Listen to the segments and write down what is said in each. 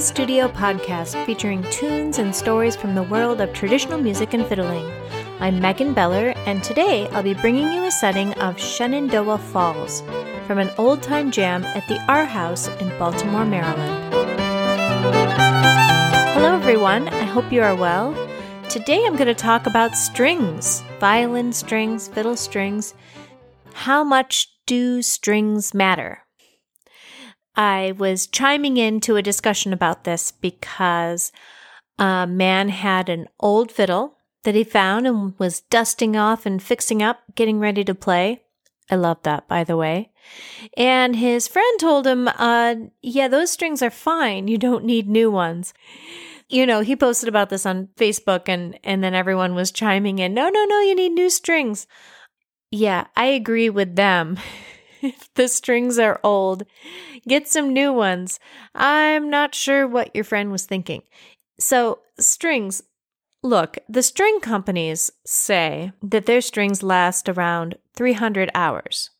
Fiddle Studio podcast featuring tunes and stories from the world of traditional music and fiddling. I'm Megan Beller, and today I'll be bringing you a setting of Shenandoah Falls from an old time jam at the R House in Baltimore, Maryland. Hello, everyone. I hope you are well. Today I'm going to talk about strings violin strings, fiddle strings. How much do strings matter? I was chiming into a discussion about this because a man had an old fiddle that he found and was dusting off and fixing up, getting ready to play. I love that, by the way. And his friend told him, uh, yeah, those strings are fine. You don't need new ones. You know, he posted about this on Facebook and, and then everyone was chiming in, no, no, no, you need new strings. Yeah, I agree with them. if the strings are old, get some new ones. I'm not sure what your friend was thinking. So, strings. Look, the string companies say that their strings last around 300 hours.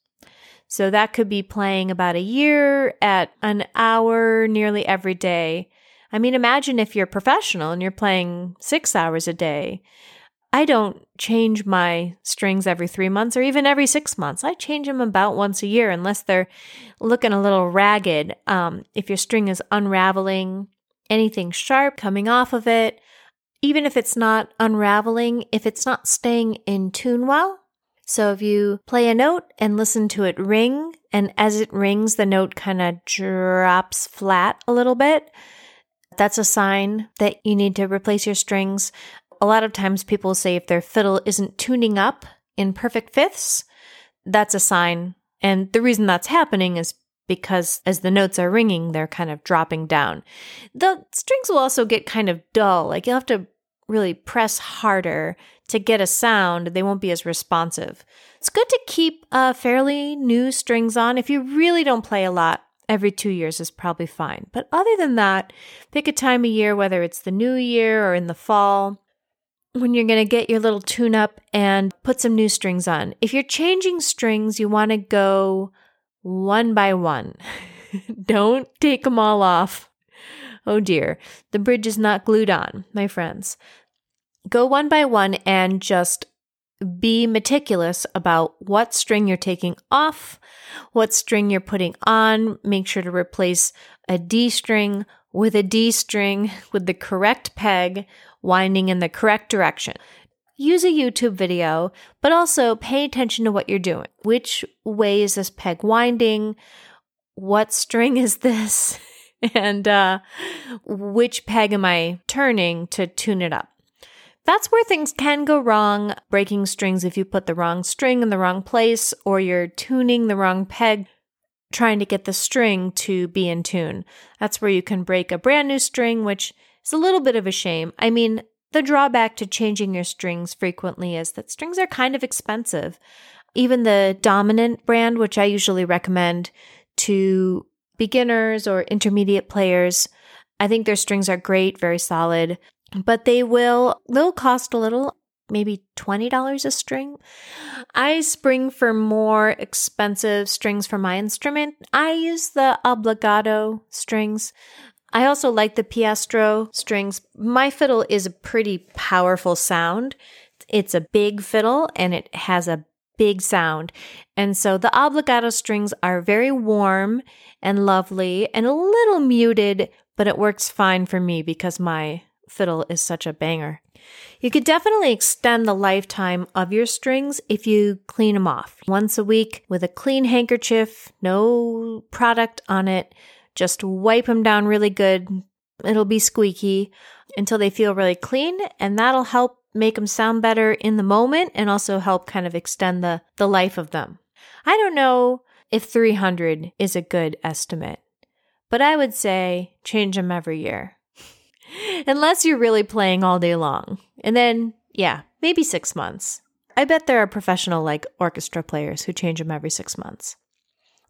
So that could be playing about a year at an hour nearly every day. I mean, imagine if you're professional and you're playing six hours a day. I don't change my strings every three months or even every six months. I change them about once a year unless they're looking a little ragged. Um, if your string is unraveling, anything sharp coming off of it, even if it's not unraveling, if it's not staying in tune well. So if you play a note and listen to it ring, and as it rings, the note kind of drops flat a little bit, that's a sign that you need to replace your strings a lot of times people say if their fiddle isn't tuning up in perfect fifths, that's a sign. And the reason that's happening is because as the notes are ringing, they're kind of dropping down. The strings will also get kind of dull. Like you'll have to really press harder to get a sound. They won't be as responsive. It's good to keep uh, fairly new strings on. If you really don't play a lot, every two years is probably fine. But other than that, pick a time of year, whether it's the new year or in the fall, when you're going to get your little tune up and put some new strings on. If you're changing strings, you want to go one by one. Don't take them all off. Oh dear, the bridge is not glued on, my friends. Go one by one and just be meticulous about what string you're taking off, what string you're putting on. Make sure to replace a D string with a D string with the correct peg winding in the correct direction. Use a YouTube video, but also pay attention to what you're doing. Which way is this peg winding? What string is this? and uh, which peg am I turning to tune it up? That's where things can go wrong, breaking strings if you put the wrong string in the wrong place or you're tuning the wrong peg trying to get the string to be in tune. That's where you can break a brand new string, which is a little bit of a shame. I mean, the drawback to changing your strings frequently is that strings are kind of expensive. Even the dominant brand, which I usually recommend to beginners or intermediate players, I think their strings are great, very solid, but they will they'll cost a little maybe $20 a string. I spring for more expensive strings for my instrument. I use the Obligato strings. I also like the Pirastro strings. My fiddle is a pretty powerful sound. It's a big fiddle and it has a big sound. And so the Obligato strings are very warm and lovely and a little muted, but it works fine for me because my fiddle is such a banger. You could definitely extend the lifetime of your strings if you clean them off once a week with a clean handkerchief, no product on it. Just wipe them down really good. It'll be squeaky until they feel really clean, and that'll help make them sound better in the moment and also help kind of extend the, the life of them. I don't know if 300 is a good estimate, but I would say change them every year. Unless you're really playing all day long. And then, yeah, maybe six months. I bet there are professional like orchestra players who change them every six months.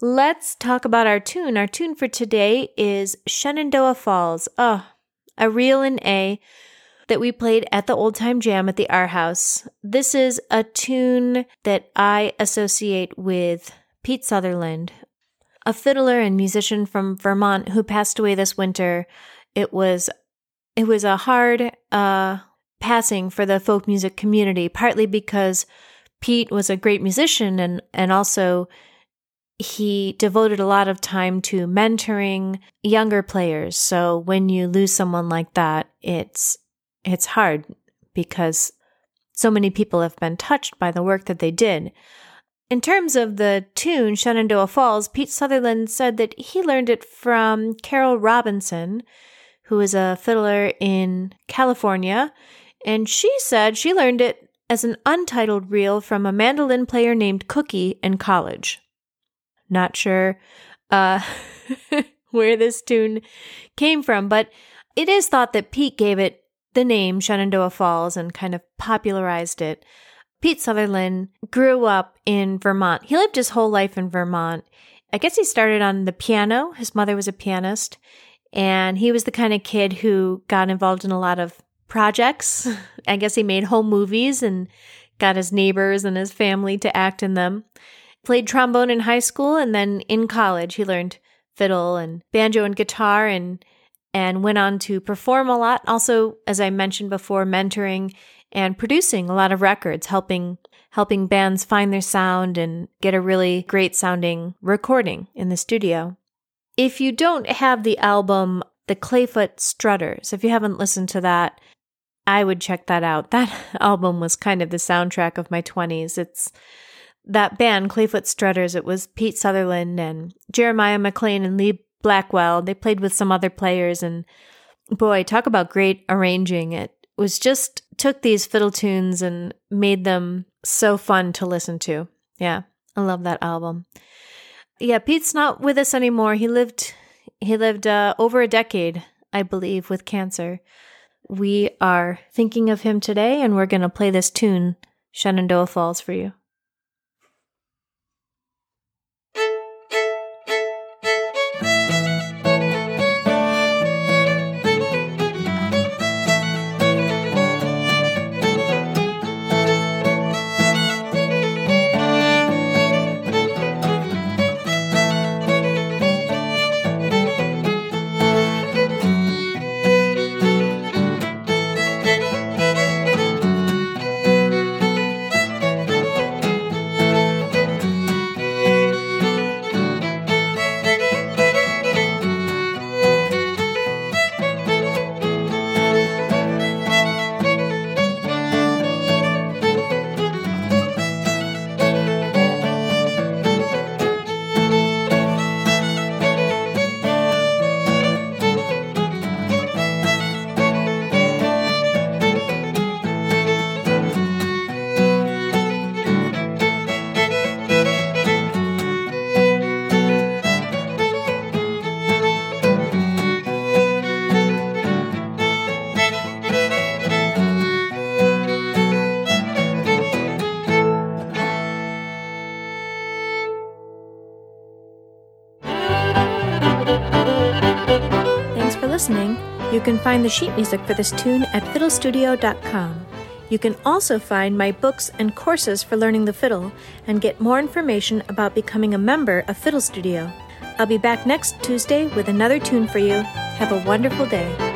Let's talk about our tune. Our tune for today is Shenandoah Falls. Oh, a reel in A that we played at the old time jam at the R House. This is a tune that I associate with Pete Sutherland, a fiddler and musician from Vermont who passed away this winter it was it was a hard uh, passing for the folk music community, partly because Pete was a great musician and and also he devoted a lot of time to mentoring younger players. So when you lose someone like that, it's it's hard because so many people have been touched by the work that they did. In terms of the tune Shenandoah Falls, Pete Sutherland said that he learned it from Carol Robinson, who is a fiddler in California, and she said she learned it as an untitled reel from a mandolin player named Cookie in college. Not sure uh, where this tune came from, but it is thought that Pete gave it the name Shenandoah Falls and kind of popularized it. Pete Sutherland grew up in Vermont. He lived his whole life in Vermont. I guess he started on the piano. His mother was a pianist, and he was the kind of kid who got involved in a lot of projects. I guess he made home movies and got his neighbors and his family to act in them. Played trombone in high school and then in college he learned fiddle and banjo and guitar and and went on to perform a lot. Also, as I mentioned before, mentoring and producing a lot of records, helping helping bands find their sound and get a really great sounding recording in the studio. If you don't have the album The Clayfoot Strutters, if you haven't listened to that, I would check that out. That album was kind of the soundtrack of my 20s. It's that band, Clayfoot Strutters, it was Pete Sutherland and Jeremiah McLane and Leah Blackwell. They played with some other players, and boy, talk about great arranging. It was just took these fiddle tunes and made them so fun to listen to. Yeah, I love that album. Yeah, Pete's not with us anymore. He lived he lived uh, over a decade, I believe, with cancer. We are thinking of him today, and we're going to play this tune, Shenandoah Falls, for you. You can find the sheet music for this tune at fiddlestudio.com. You can also find my books and courses for learning the fiddle and get more information about becoming a member of Fiddle Studio. I'll be back next Tuesday with another tune for you. Have a wonderful day.